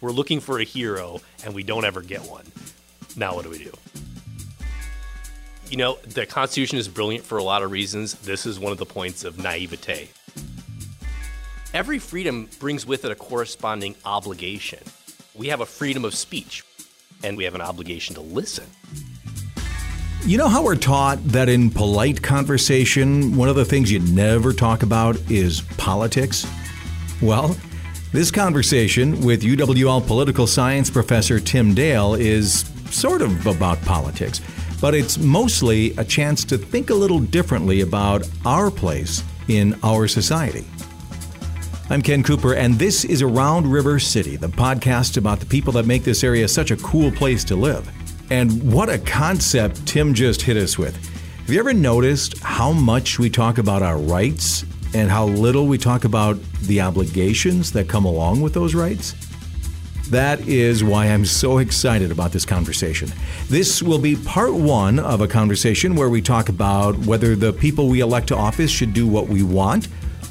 We're looking for a hero, and we don't ever get one. Now, what do we do? You know, the Constitution is brilliant for a lot of reasons. This is one of the points of naivete. Every freedom brings with it a corresponding obligation. We have a freedom of speech, and we have an obligation to listen. You know how we're taught that in polite conversation, one of the things you never talk about is politics? Well, this conversation with UWL political science professor Tim Dale is sort of about politics, but it's mostly a chance to think a little differently about our place in our society. I'm Ken Cooper, and this is Around River City, the podcast about the people that make this area such a cool place to live. And what a concept Tim just hit us with. Have you ever noticed how much we talk about our rights and how little we talk about the obligations that come along with those rights? That is why I'm so excited about this conversation. This will be part one of a conversation where we talk about whether the people we elect to office should do what we want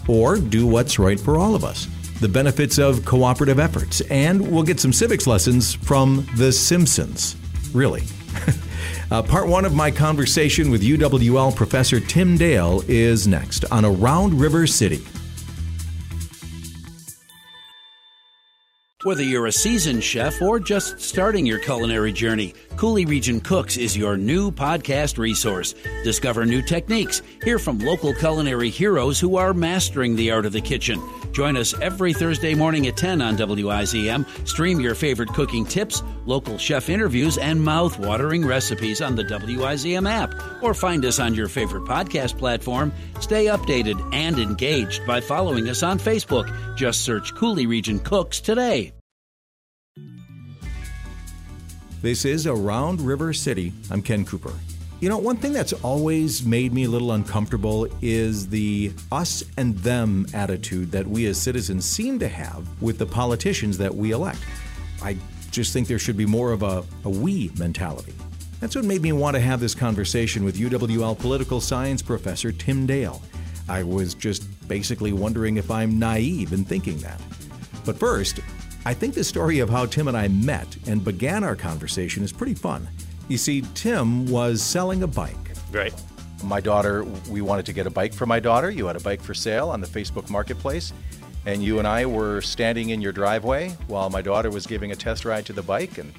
or do what's right for all of us. The benefits of cooperative efforts, and we'll get some civics lessons from The Simpsons. Really. uh, part one of my conversation with UWL professor Tim Dale is next on Around River City. Whether you're a seasoned chef or just starting your culinary journey, Coulee Region Cooks is your new podcast resource. Discover new techniques, hear from local culinary heroes who are mastering the art of the kitchen. Join us every Thursday morning at 10 on WIZM. Stream your favorite cooking tips, local chef interviews, and mouth-watering recipes on the WIZM app. Or find us on your favorite podcast platform. Stay updated and engaged by following us on Facebook. Just search Coulee Region Cooks today. This is Around River City. I'm Ken Cooper. You know, one thing that's always made me a little uncomfortable is the us and them attitude that we as citizens seem to have with the politicians that we elect. I just think there should be more of a, a we mentality. That's what made me want to have this conversation with UWL political science professor Tim Dale. I was just basically wondering if I'm naive in thinking that. But first, I think the story of how Tim and I met and began our conversation is pretty fun. You see, Tim was selling a bike. Right. My daughter, we wanted to get a bike for my daughter. You had a bike for sale on the Facebook Marketplace. And you and I were standing in your driveway while my daughter was giving a test ride to the bike. And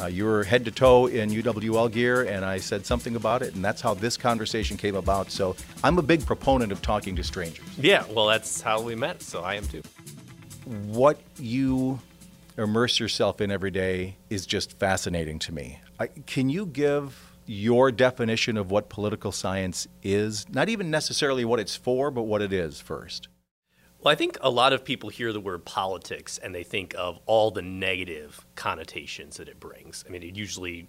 uh, you were head to toe in UWL gear, and I said something about it, and that's how this conversation came about. So I'm a big proponent of talking to strangers. Yeah, well, that's how we met, so I am too. What you immerse yourself in every day is just fascinating to me. I, can you give your definition of what political science is? Not even necessarily what it's for, but what it is first. Well, I think a lot of people hear the word politics and they think of all the negative connotations that it brings. I mean, it usually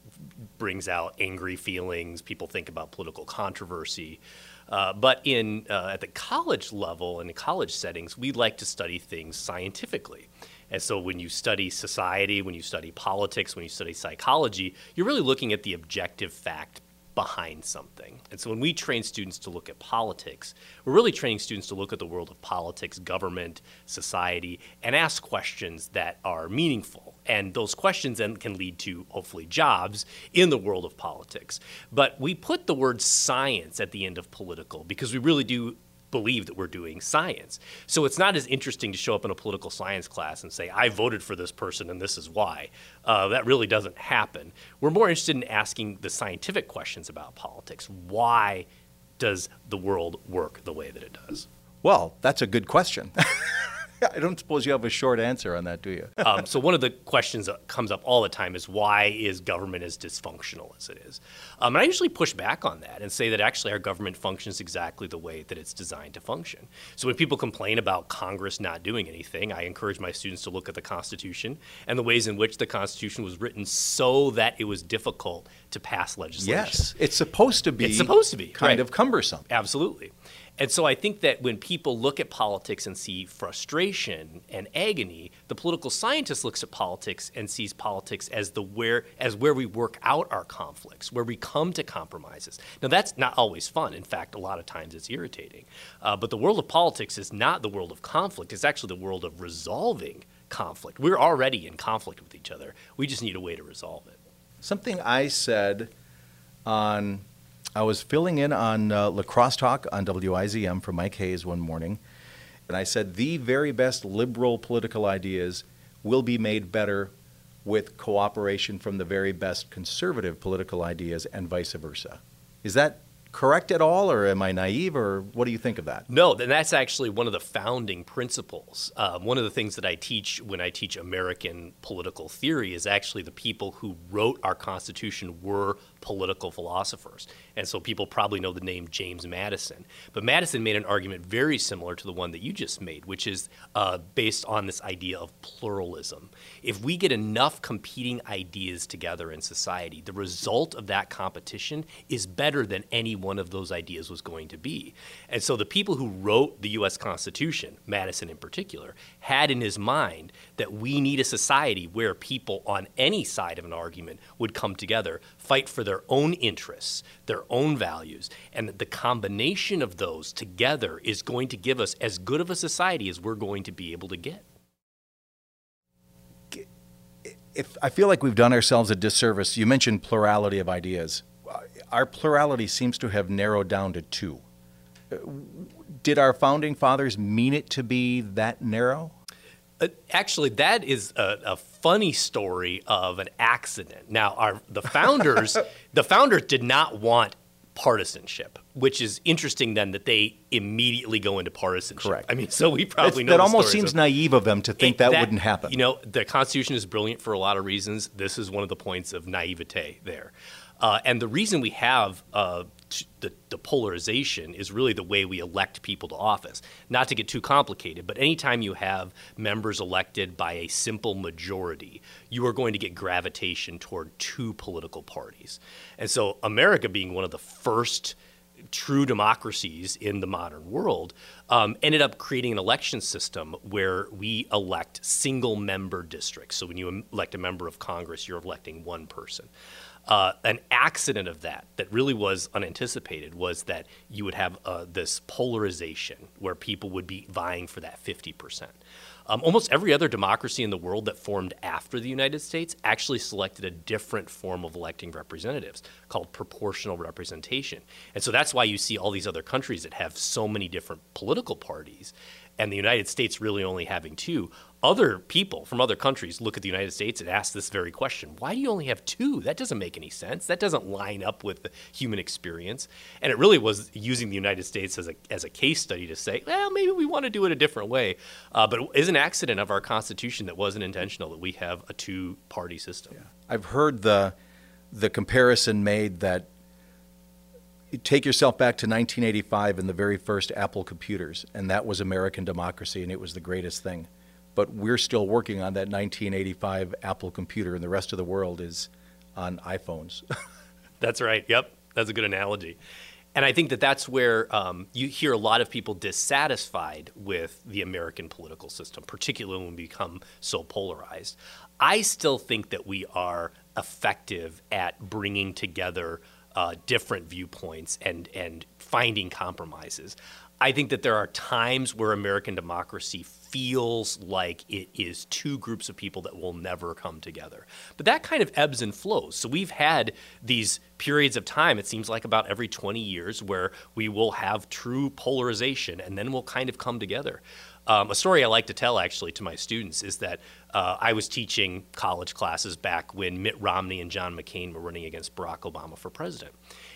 brings out angry feelings. People think about political controversy. Uh, but in uh, at the college level and college settings, we like to study things scientifically. And so when you study society, when you study politics, when you study psychology, you're really looking at the objective fact behind something. And so when we train students to look at politics, we're really training students to look at the world of politics, government, society, and ask questions that are meaningful. And those questions then can lead to hopefully jobs in the world of politics. But we put the word science at the end of political because we really do believe that we're doing science. So it's not as interesting to show up in a political science class and say, I voted for this person and this is why. Uh, that really doesn't happen. We're more interested in asking the scientific questions about politics. Why does the world work the way that it does? Well, that's a good question. I don't suppose you have a short answer on that, do you? um, so one of the questions that comes up all the time is why is government as dysfunctional as it is? Um, and I usually push back on that and say that actually our government functions exactly the way that it's designed to function. So when people complain about Congress not doing anything, I encourage my students to look at the Constitution and the ways in which the Constitution was written so that it was difficult to pass legislation. Yes, it's supposed to be. It's supposed to be kind right. of cumbersome. Absolutely. And so I think that when people look at politics and see frustration and agony, the political scientist looks at politics and sees politics as the where as where we work out our conflicts, where we come to compromises. Now that's not always fun. In fact, a lot of times it's irritating. Uh, but the world of politics is not the world of conflict. It's actually the world of resolving conflict. We're already in conflict with each other. We just need a way to resolve it. Something I said on I was filling in on uh, La Crosse talk on WIZM for Mike Hayes one morning, and I said the very best liberal political ideas will be made better with cooperation from the very best conservative political ideas and vice versa. Is that correct at all, or am I naive, or what do you think of that? No, then that's actually one of the founding principles. Um, one of the things that I teach when I teach American political theory is actually the people who wrote our Constitution were political philosophers. And so people probably know the name James Madison. But Madison made an argument very similar to the one that you just made, which is uh, based on this idea of pluralism. If we get enough competing ideas together in society, the result of that competition is better than any one of those ideas was going to be. And so the people who wrote the U.S. Constitution, Madison in particular, had in his mind that we need a society where people on any side of an argument would come together, fight for their own interests, their own values, and the combination of those together is going to give us as good of a society as we're going to be able to get. If I feel like we've done ourselves a disservice, you mentioned plurality of ideas. Uh, our plurality seems to have narrowed down to two. Uh, did our founding fathers mean it to be that narrow? Uh, actually, that is a, a, funny story of an accident. Now, our the founders, the founders did not want partisanship, which is interesting. Then that they immediately go into partisanship. Correct. I mean, so we probably That's, know that almost seems of, naive of them to think that, that, wouldn't happen. You know, the Constitution is brilliant for a lot of reasons. This is one of the points of naivete there. Uh, and the reason we have uh, the, the, polarization is really the way we elect people to office. Not to get too complicated, but anytime you have members elected by a simple majority, you are going to get gravitation toward two political parties. And so, America being one of the first true democracies in the modern world, um, ended up creating an election system where we elect single member districts. So when you elect a member of Congress, you're electing one person. Uh, an accident of that that really was unanticipated was that you would have uh, this polarization where people would be vying for that 50%. Um, almost every other democracy in the world that formed after the United States actually selected a different form of electing representatives called proportional representation. And so that's why you see all these other countries that have so many different political parties and the United States really only having two, other people from other countries look at the United States and ask this very question why do you only have two? That doesn't make any sense. That doesn't line up with the human experience. And it really was using the United States as a, as a case study to say, well, maybe we want to do it a different way. Uh, but it is an accident of our Constitution that wasn't intentional that we have a two party system. Yeah. I've heard the, the comparison made that take yourself back to 1985 and the very first Apple computers, and that was American democracy, and it was the greatest thing. But we're still working on that 1985 Apple computer, and the rest of the world is on iPhones. that's right. Yep, that's a good analogy. And I think that that's where um, you hear a lot of people dissatisfied with the American political system, particularly when we become so polarized. I still think that we are effective at bringing together uh, different viewpoints and and finding compromises. I think that there are times where American democracy feels like it is two groups of people that will never come together. But that kind of ebbs and flows. So we've had these periods of time, it seems like about every 20 years, where we will have true polarization and then we'll kind of come together. Um, a story I like to tell actually to my students is that uh, I was teaching college classes back when Mitt Romney and John McCain were running against Barack Obama for president.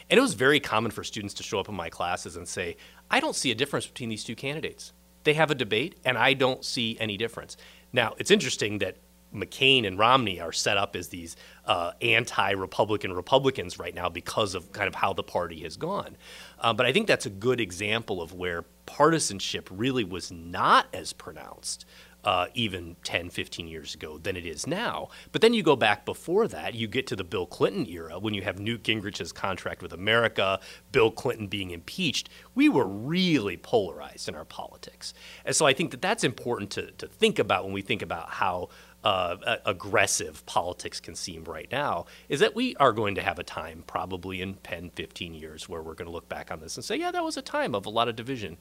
And it was very common for students to show up in my classes and say, I don't see a difference between these two candidates. They have a debate, and I don't see any difference. Now, it's interesting that McCain and Romney are set up as these uh, anti-Republican Republicans right now because of kind of how the party has gone. Uh, but I think that's a good example of where partisanship really was not as pronounced uh, even 10, 15 years ago than it is now. But then you go back before that, you get to the Bill Clinton era when you have Newt Gingrich's contract with America, Bill Clinton being impeached. We were really polarized in our politics. And so I think that that's important to, to think about when we think about how uh, aggressive politics can seem right now is that we are going to have a time, probably in 10, 15 years, where we're going to look back on this and say, yeah, that was a time of a lot of division.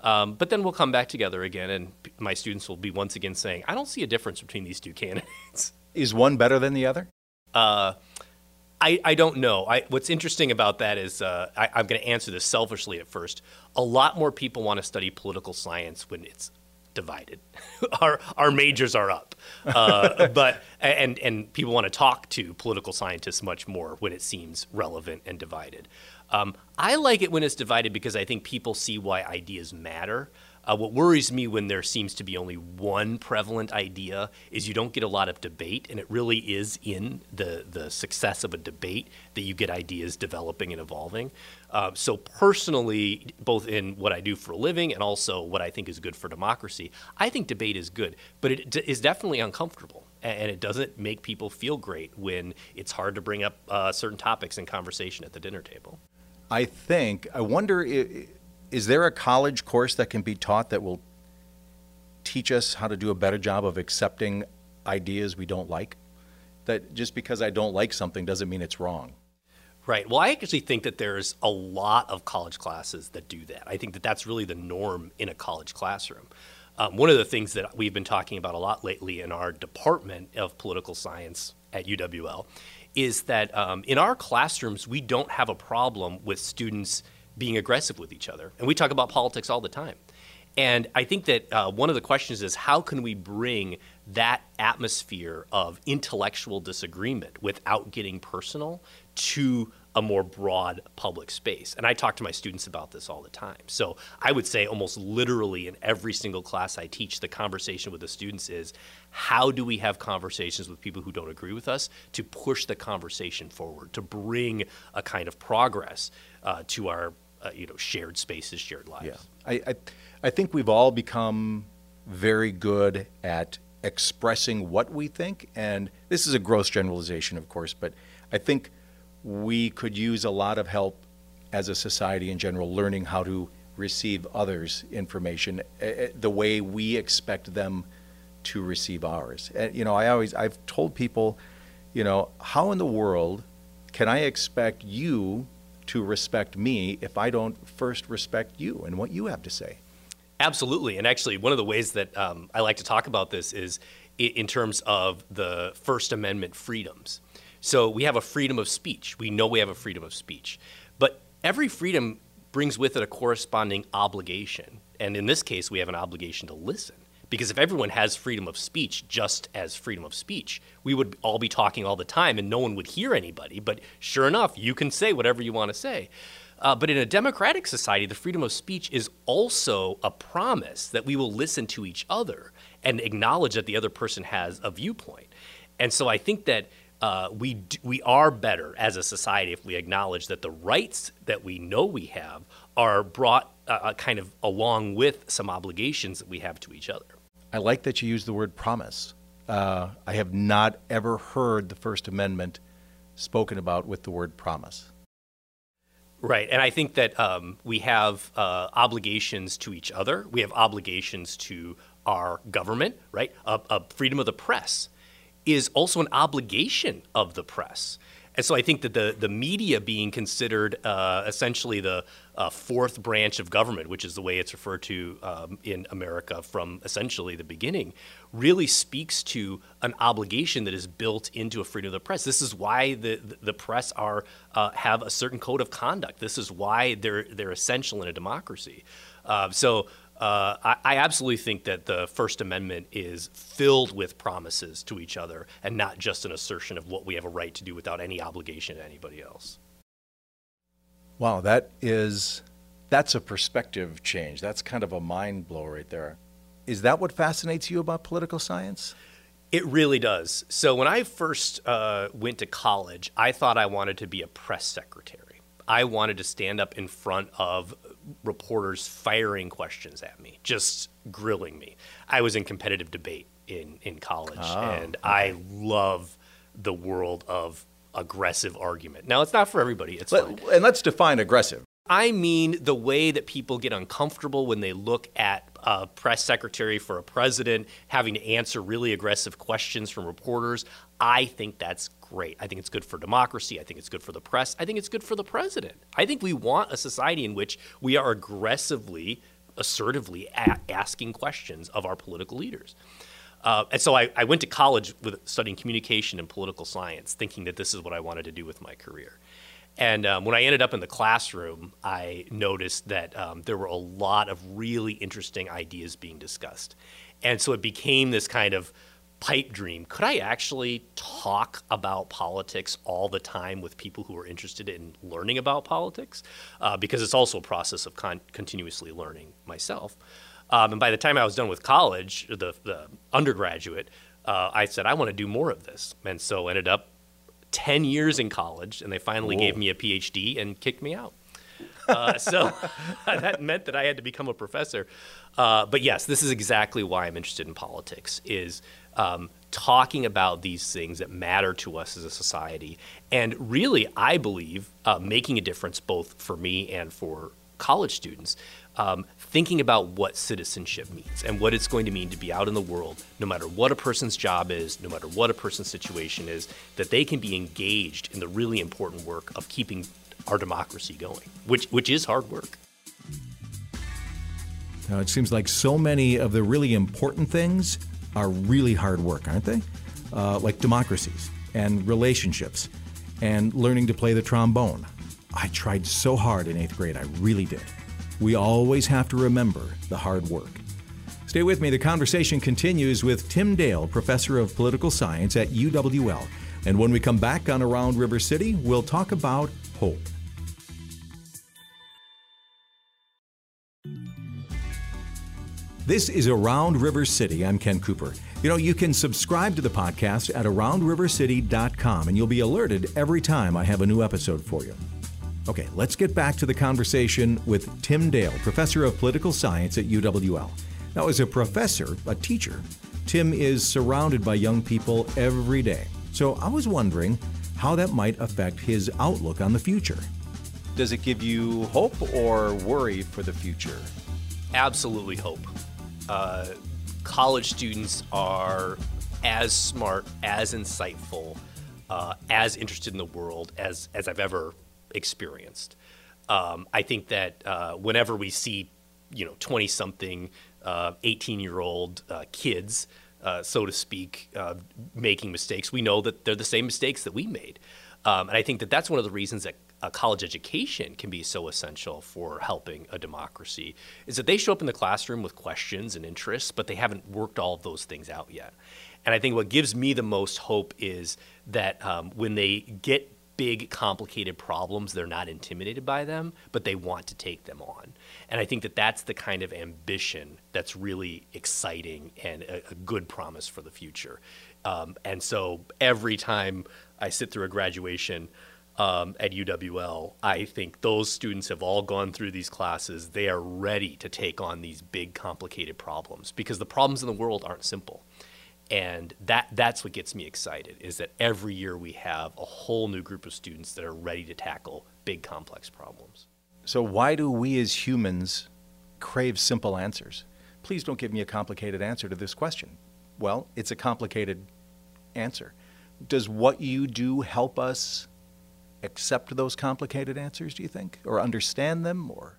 Um, but then we'll come back together again, and my students will be once again saying, I don't see a difference between these two candidates. Is one better than the other? Uh, I, I don't know. I, what's interesting about that is uh, I, I'm going to answer this selfishly at first. A lot more people want to study political science when it's divided. our our majors are up, uh, but and and people want to talk to political scientists much more when it seems relevant and divided. Um, I like it when it's divided because I think people see why ideas matter. Uh, what worries me when there seems to be only one prevalent idea is you don't get a lot of debate, and it really is in the, the success of a debate that you get ideas developing and evolving. Uh, so, personally, both in what I do for a living and also what I think is good for democracy, I think debate is good, but it d- is definitely uncomfortable. And it doesn't make people feel great when it's hard to bring up uh, certain topics in conversation at the dinner table. I think, I wonder, is there a college course that can be taught that will teach us how to do a better job of accepting ideas we don't like? That just because I don't like something doesn't mean it's wrong. Right. Well, I actually think that there's a lot of college classes that do that. I think that that's really the norm in a college classroom. Um, one of the things that we've been talking about a lot lately in our department of political science at UWL is that um, in our classrooms, we don't have a problem with students being aggressive with each other. And we talk about politics all the time. And I think that uh, one of the questions is how can we bring that atmosphere of intellectual disagreement without getting personal to a more broad public space. And I talk to my students about this all the time. So I would say almost literally in every single class I teach, the conversation with the students is how do we have conversations with people who don't agree with us to push the conversation forward, to bring a kind of progress uh, to our uh, you know shared spaces, shared lives. Yeah, I, I I think we've all become very good at expressing what we think, and this is a gross generalization, of course, but I think we could use a lot of help as a society in general, learning how to receive others' information uh, the way we expect them to receive ours. And, you know, I always I've told people, you know, how in the world can I expect you to respect me if I don't first respect you and what you have to say? Absolutely, and actually, one of the ways that um, I like to talk about this is in terms of the First Amendment freedoms. So we have a freedom of speech. We know we have a freedom of speech. But every freedom brings with it a corresponding obligation. And in this case, we have an obligation to listen. Because if everyone has freedom of speech just as freedom of speech, we would all be talking all the time and no one would hear anybody. But sure enough, you can say whatever you want to say. Uh, but in a democratic society, the freedom of speech is also a promise that we will listen to each other and acknowledge that the other person has a viewpoint. And so I think that uh, we we are better as a society if we acknowledge that the rights that we know we have are brought uh, uh, kind of along with some obligations that we have to each other. I like that you use the word promise. Uh, I have not ever heard the First Amendment spoken about with the word promise. Right, and I think that um, we have uh, obligations to each other. We have obligations to our government. Right, a, a freedom of the press is also an obligation of the press. And so I think that the, the media being considered uh, essentially the uh, fourth branch of government, which is the way it's referred to um, in America from essentially the beginning, really speaks to an obligation that is built into a freedom of the press. This is why the, the press are uh, have a certain code of conduct. This is why they're, they're essential in a democracy. Uh, so uh, I, I, absolutely think that the First Amendment is filled with promises to each other and not just an assertion of what we have a right to do without any obligation to anybody else. Wow, that is that's a perspective change. That's kind of a mind blow right there. Is that what fascinates you about political science? It really does. So when I first uh, went to college, I thought I wanted to be a press secretary. I wanted to stand up in front of reporters firing questions at me, just grilling me. I was in competitive debate in, in college, Oh, and I love the world of aggressive argument. Now, it's not for everybody. It's. Let, and let's define aggressive. I mean the way that people get uncomfortable when they look at a press secretary for a president having to answer really aggressive questions from reporters. I think that's great. I think it's good for democracy. I think it's good for the press. I think it's good for the president. I think we want a society in which we are aggressively, assertively a- asking questions of our political leaders. Uh, and so I, I went to college with studying communication and political science, thinking that this is what I wanted to do with my career. And um, when I ended up in the classroom, I noticed that um, there were a lot of really interesting ideas being discussed. And so it became this kind of pipe dream. Could I actually talk about politics all the time with people who are interested in learning about politics? Uh, because it's also a process of con- continuously learning myself. Um, and by the time I was done with college, the, the undergraduate, uh, I said, I want to do more of this. And so ended up 10 years in college, and they finally gave me a PhD and kicked me out. Uh, so that meant that I had to become a professor. Uh, but yes, this is exactly why I'm interested in politics, is um, talking about these things that matter to us as a society. And really, I believe uh, making a difference both for me and for college students, um, thinking about what citizenship means and what it's going to mean to be out in the world, no matter what a person's job is, no matter what a person's situation is, that they can be engaged in the really important work of keeping our democracy going, which, which is hard work. Now, it seems like so many of the really important things are really hard work, aren't they? Uh, like democracies and relationships and learning to play the trombone. I tried so hard in eighth grade, I really did. We always have to remember the hard work. Stay with me. The conversation continues with Tim Dale, professor of political science at UWL. And when we come back on Around River City, we'll talk about hope. This is Around River City. I'm Ken Cooper. You know, you can subscribe to the podcast at aroundrivercity.com and you'll be alerted every time I have a new episode for you. Okay, let's get back to the conversation with Tim Dale, professor of political science at UWL. Now, as a professor, a teacher, Tim is surrounded by young people every day. So I was wondering how that might affect his outlook on the future. Does it give you hope or worry for the future? absolutely hope. Uh, college students are as smart, as insightful, uh, as interested in the world as, as I've ever experienced. Um, I think that uh, whenever we see, you know, 20 something, 18 year old kids, uh, so to speak, uh, making mistakes, we know that they're the same mistakes that we made. Um, and I think that that's one of the reasons that a college education can be so essential for helping a democracy is that they show up in the classroom with questions and interests, but they haven't worked all of those things out yet. And I think what gives me the most hope is that um, when they get big, complicated problems, they're not intimidated by them, but they want to take them on. And I think that that's the kind of ambition that's really exciting and a, a good promise for the future. Um, and so every time I sit through a graduation, um, at UWL, I think those students have all gone through these classes. They are ready to take on these big, complicated problems because the problems in the world aren't simple. And that, that's what gets me excited is that every year we have a whole new group of students that are ready to tackle big, complex problems. So, why do we as humans crave simple answers? Please don't give me a complicated answer to this question. Well, it's a complicated answer. Does what you do help us accept those complicated answers, do you think? Or understand them? Or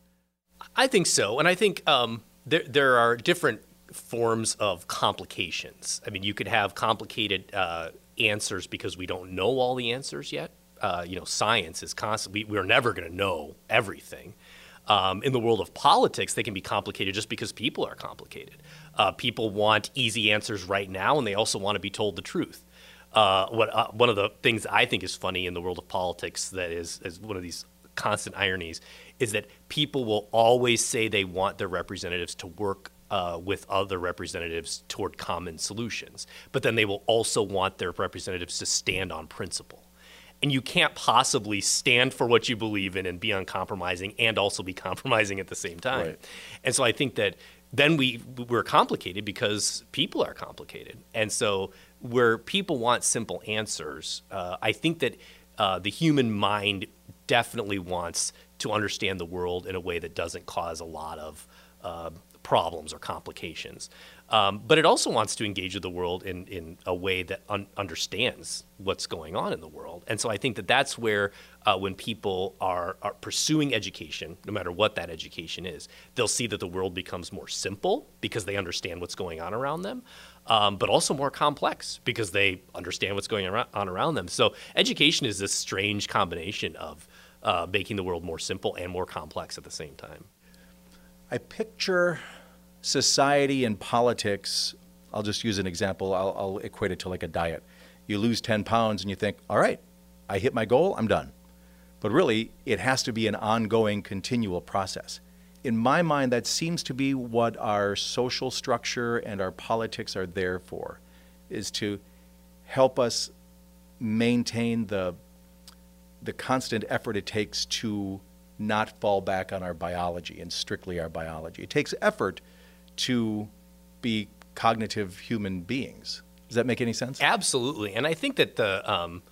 I think so. And I think um, there, there are different forms of complications. I mean, you could have complicated uh, answers because we don't know all the answers yet. Uh, you know, science is constantly, we're never going to know everything. Um, in the world of politics, they can be complicated just because people are complicated. Uh, people want easy answers right now, and they also want to be told the truth. Uh, what uh, one of the things I think is funny in the world of politics that is, is one of these constant ironies is that people will always say they want their representatives to work uh, with other representatives toward common solutions, but then they will also want their representatives to stand on principle. and you can't possibly stand for what you believe in and be uncompromising and also be compromising at the same time. Right. And so I think that then we we're complicated because people are complicated, and so where people want simple answers, uh, I think that uh, the human mind definitely wants to understand the world in a way that doesn't cause a lot of uh, problems or complications. Um, but it also wants to engage with the world in, in a way that un- understands what's going on in the world. And so I think that that's where, uh, when people are, are pursuing education, no matter what that education is, they'll see that the world becomes more simple because they understand what's going on around them, um, but also more complex because they understand what's going on around them. So education is this strange combination of uh, making the world more simple and more complex at the same time. I picture society and politics. I'll just use an example. I'll, I'll equate it to like a diet. You lose 10 pounds and you think, all right, I hit my goal, I'm done. But really, it has to be an ongoing, continual process. In my mind, that seems to be what our social structure and our politics are there for, is to help us maintain the, the constant effort it takes to not fall back on our biology and strictly our biology. It takes effort to be cognitive human beings. Does that make any sense? Absolutely. And I think that the um,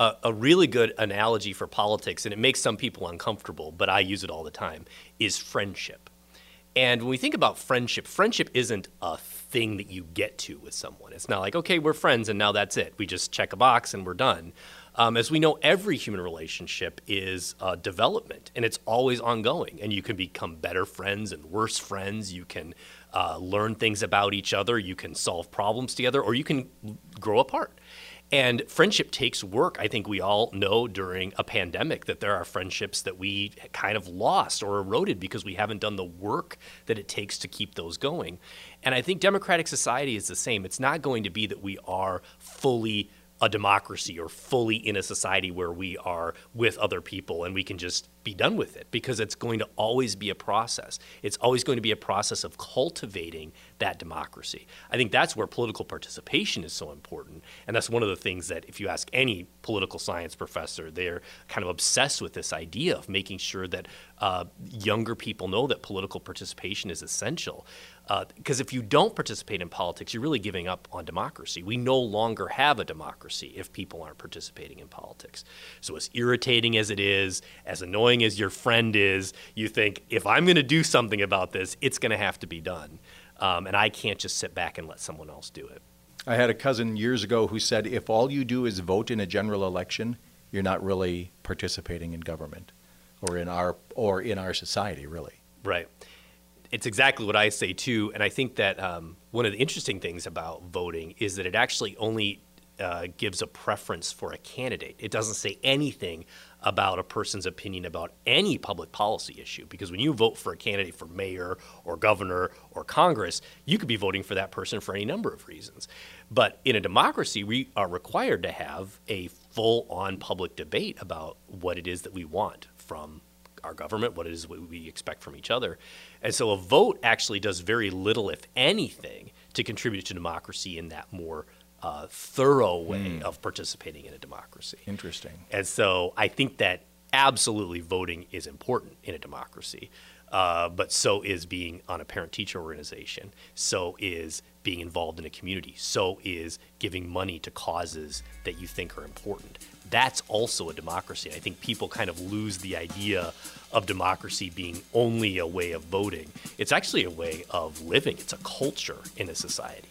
a, a, really good analogy for politics, and it makes some people uncomfortable, but I use it all the time, is friendship. And when we think about friendship, friendship isn't a thing that you get to with someone. It's not like, okay, we're friends and now that's it. We just check a box and we're done. Um, as we know, every human relationship is uh, development and it's always ongoing. And you can become better friends and worse friends. You can uh, learn things about each other. You can solve problems together or you can grow apart. And friendship takes work. I think we all know during a pandemic that there are friendships that we kind of lost or eroded because we haven't done the work that it takes to keep those going. And I think democratic society is the same. It's not going to be that we are fully a democracy or fully in a society where we are with other people and we can just be done with it because it's going to always be a process. It's always going to be a process of cultivating that democracy. I think that's where political participation is so important. And that's one of the things that, if you ask any political science professor, they're kind of obsessed with this idea of making sure that uh, younger people know that political participation is essential. Because uh, if you don't participate in politics, you're really giving up on democracy. We no longer have a democracy if people aren't participating in politics. So, as irritating as it is, as annoying as your friend is, you think, if I'm going to do something about this, it's going to have to be done. Um, and I can't just sit back and let someone else do it. I had a cousin years ago who said, if all you do is vote in a general election, you're not really participating in government or in our, or in our society, really. Right it's exactly what I say too. And I think that um, one of the interesting things about voting is that it actually only uh, gives a preference for a candidate. It doesn't say anything about a person's opinion about any public policy issue. Because when you vote for a candidate for mayor or governor or Congress, you could be voting for that person for any number of reasons. But in a democracy, we are required to have a full on public debate about what it is that we want from our government, what it is what we expect from each other. And so a vote actually does very little, if anything, to contribute to democracy in that more uh, thorough way mm. of participating in a democracy. Interesting. And so I think that absolutely voting is important in a democracy. Uh, but so is being on a parent teacher organization. So is being involved in a community. So is giving money to causes that you think are important that's also a democracy. I think people kind of lose the idea of democracy being only a way of voting. It's actually a way of living, it's a culture in a society.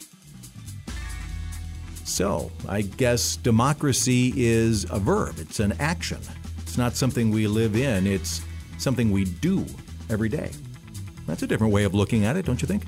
So, I guess democracy is a verb, it's an action. It's not something we live in, it's something we do every day. That's a different way of looking at it, don't you think?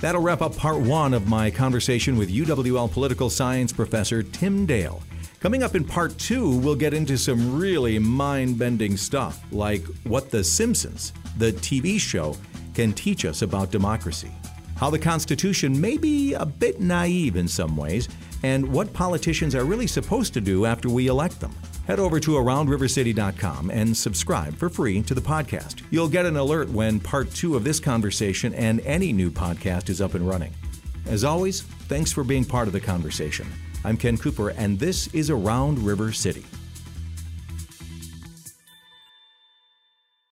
That'll wrap up part one of my conversation with UWL political science professor Tim Dale. Coming up in part two, we'll get into some really mind bending stuff, like what The Simpsons, the TV show, can teach us about democracy, how the Constitution may be a bit naive in some ways, and what politicians are really supposed to do after we elect them. Head over to AroundRiverCity.com and subscribe for free to the podcast. You'll get an alert when part two of this conversation and any new podcast is up and running. As always, thanks for being part of the conversation. I'm Ken Cooper, and this is Around River City.